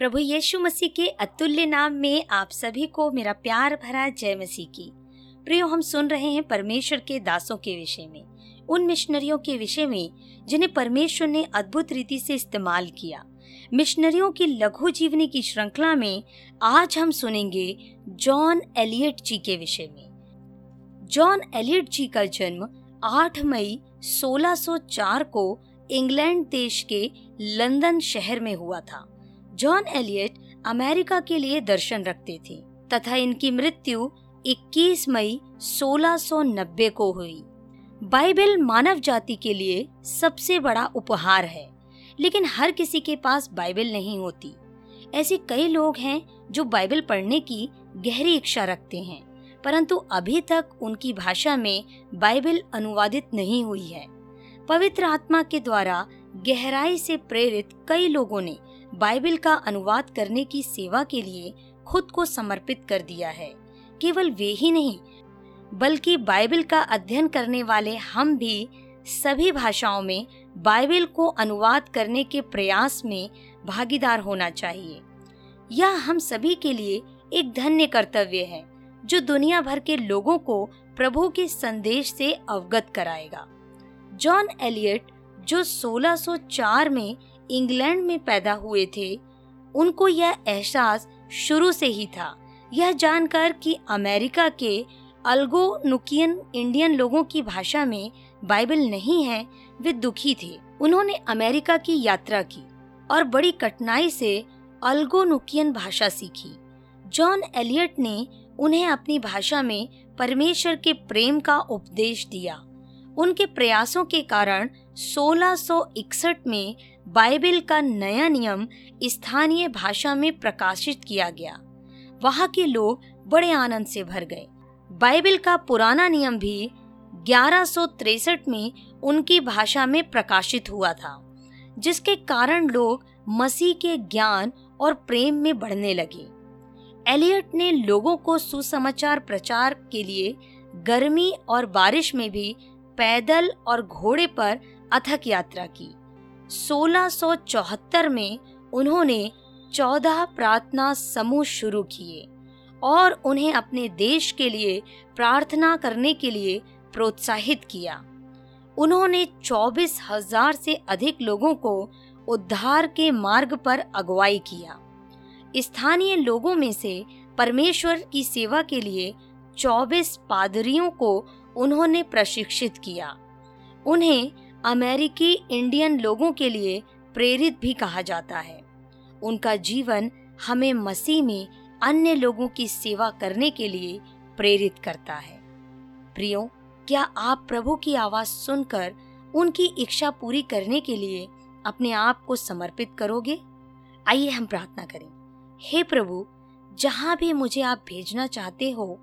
प्रभु यीशु मसीह के अतुल्य नाम में आप सभी को मेरा प्यार भरा जय मसीह की। प्रियो, हम सुन रहे हैं परमेश्वर के दासों के विषय में, उन मिशनरियों के विषय में, जिन्हें परमेश्वर ने अद्भुत रीति से इस्तेमाल किया। मिशनरियों की लघु जीवनी की श्रृंखला में आज हम सुनेंगे जॉन एलियट जी के विषय में। जॉन एलियट जी का जन्म 8 मई 1604 को इंग्लैंड देश के लंदन शहर में हुआ था। जॉन एलियट अमेरिका के लिए दर्शन रखते थे, तथा इनकी मृत्यु 21 मई 1690 को हुई। बाइबल मानव जाति के लिए सबसे बड़ा उपहार है, लेकिन हर किसी के पास बाइबल नहीं होती। ऐसे कई लोग हैं जो बाइबल पढ़ने की गहरी इच्छा रखते हैं, परंतु अभी तक उनकी भाषा में बाइबल अनुवादित नहीं हुई है। पवित्र आत्मा के द्वारा गहराई से प्रेरित कई लोगों ने बाइबल का अनुवाद करने की सेवा के लिए खुद को समर्पित कर दिया है। केवल वे ही नहीं, बल्कि बाइबल का अध्ययन करने वाले हम भी सभी भाषाओं में बाइबल को अनुवाद करने के प्रयास में भागीदार होना चाहिए। यह हम सभी के लिए एक धन्य कर्तव्य है, जो दुनिया भर के लोगों को प्रभु के संदेश से अवगत कराएगा। जॉन एलियट, जो 1604 में इंग्लैंड में पैदा हुए थे, उनको यह एहसास शुरू से ही था। यह जानकर कि अमेरिका के अल्गोनुकियन इंडियन लोगों की भाषा में बाइबल नहीं है, वे दुखी थे। उन्होंने अमेरिका की यात्रा की और बड़ी कठिनाई से अल्गोनुकियन भाषा सीखी। जॉन एलियट ने उन्हें अपनी भाषा में परमेश्वर के प्रेम का उपदेश दिया। उनके प्रयासों के कारण 1661 में बाइबल का नया नियम स्थानीय भाषा में प्रकाशित किया गया। वहाँ के लोग बड़े आनंद से भर गए। बाइबल का पुराना नियम भी ग्यारह में उनकी भाषा में प्रकाशित हुआ था, जिसके कारण लोग मसीह के ज्ञान और प्रेम में बढ़ने लगे। एलियट ने लोगों को सुसमाचार प्रचार के लिए गर्मी और बारिश में भी पैदल और घोड़े पर अथक यात्रा की। 1674 में उन्होंने 14 प्रार्थना समूह शुरू किए और उन्हें अपने देश के लिए प्रार्थना करने के लिए प्रोत्साहित किया। उन्होंने चौबीस हज़ार से अधिक लोगों को उद्धार के मार्ग पर अगुवाई किया। स्थानीय लोगों में से परमेश्वर की सेवा के लिए 24 पादरियों को उन्होंने प्रशिक्षित किया। उन्हें अमेरिकी इंडियन लोगों के लिए प्रेरित भी कहा जाता है। उनका जीवन हमें मसीह में अन्य लोगों की सेवा करने के लिए प्रेरित करता है। प्रियो, क्या आप प्रभु की आवाज़ सुनकर उनकी इच्छा पूरी करने के लिए अपने आप को समर्पित करोगे? आइए हम प्रार्थना करें। हे प्रभु, जहाँ भी मुझे आप भेजना चाहते हो,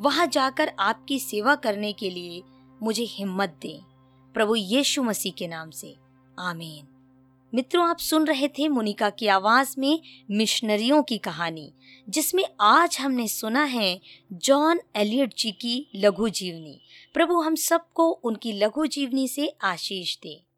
वहाँ जाकर आपकी सेवा करने के लिए मुझे हिम्मत दें। प्रभु यीशु मसीह के नाम से। आमीन। मित्रों, आप सुन रहे थे मुनिका की आवाज़ में मिशनरियों की कहानी, जिसमें आज हमने सुना है जॉन एलियट जी की लघु जीवनी। प्रभु, हम सबको उनकी लघु जीवनी से आशीष दे।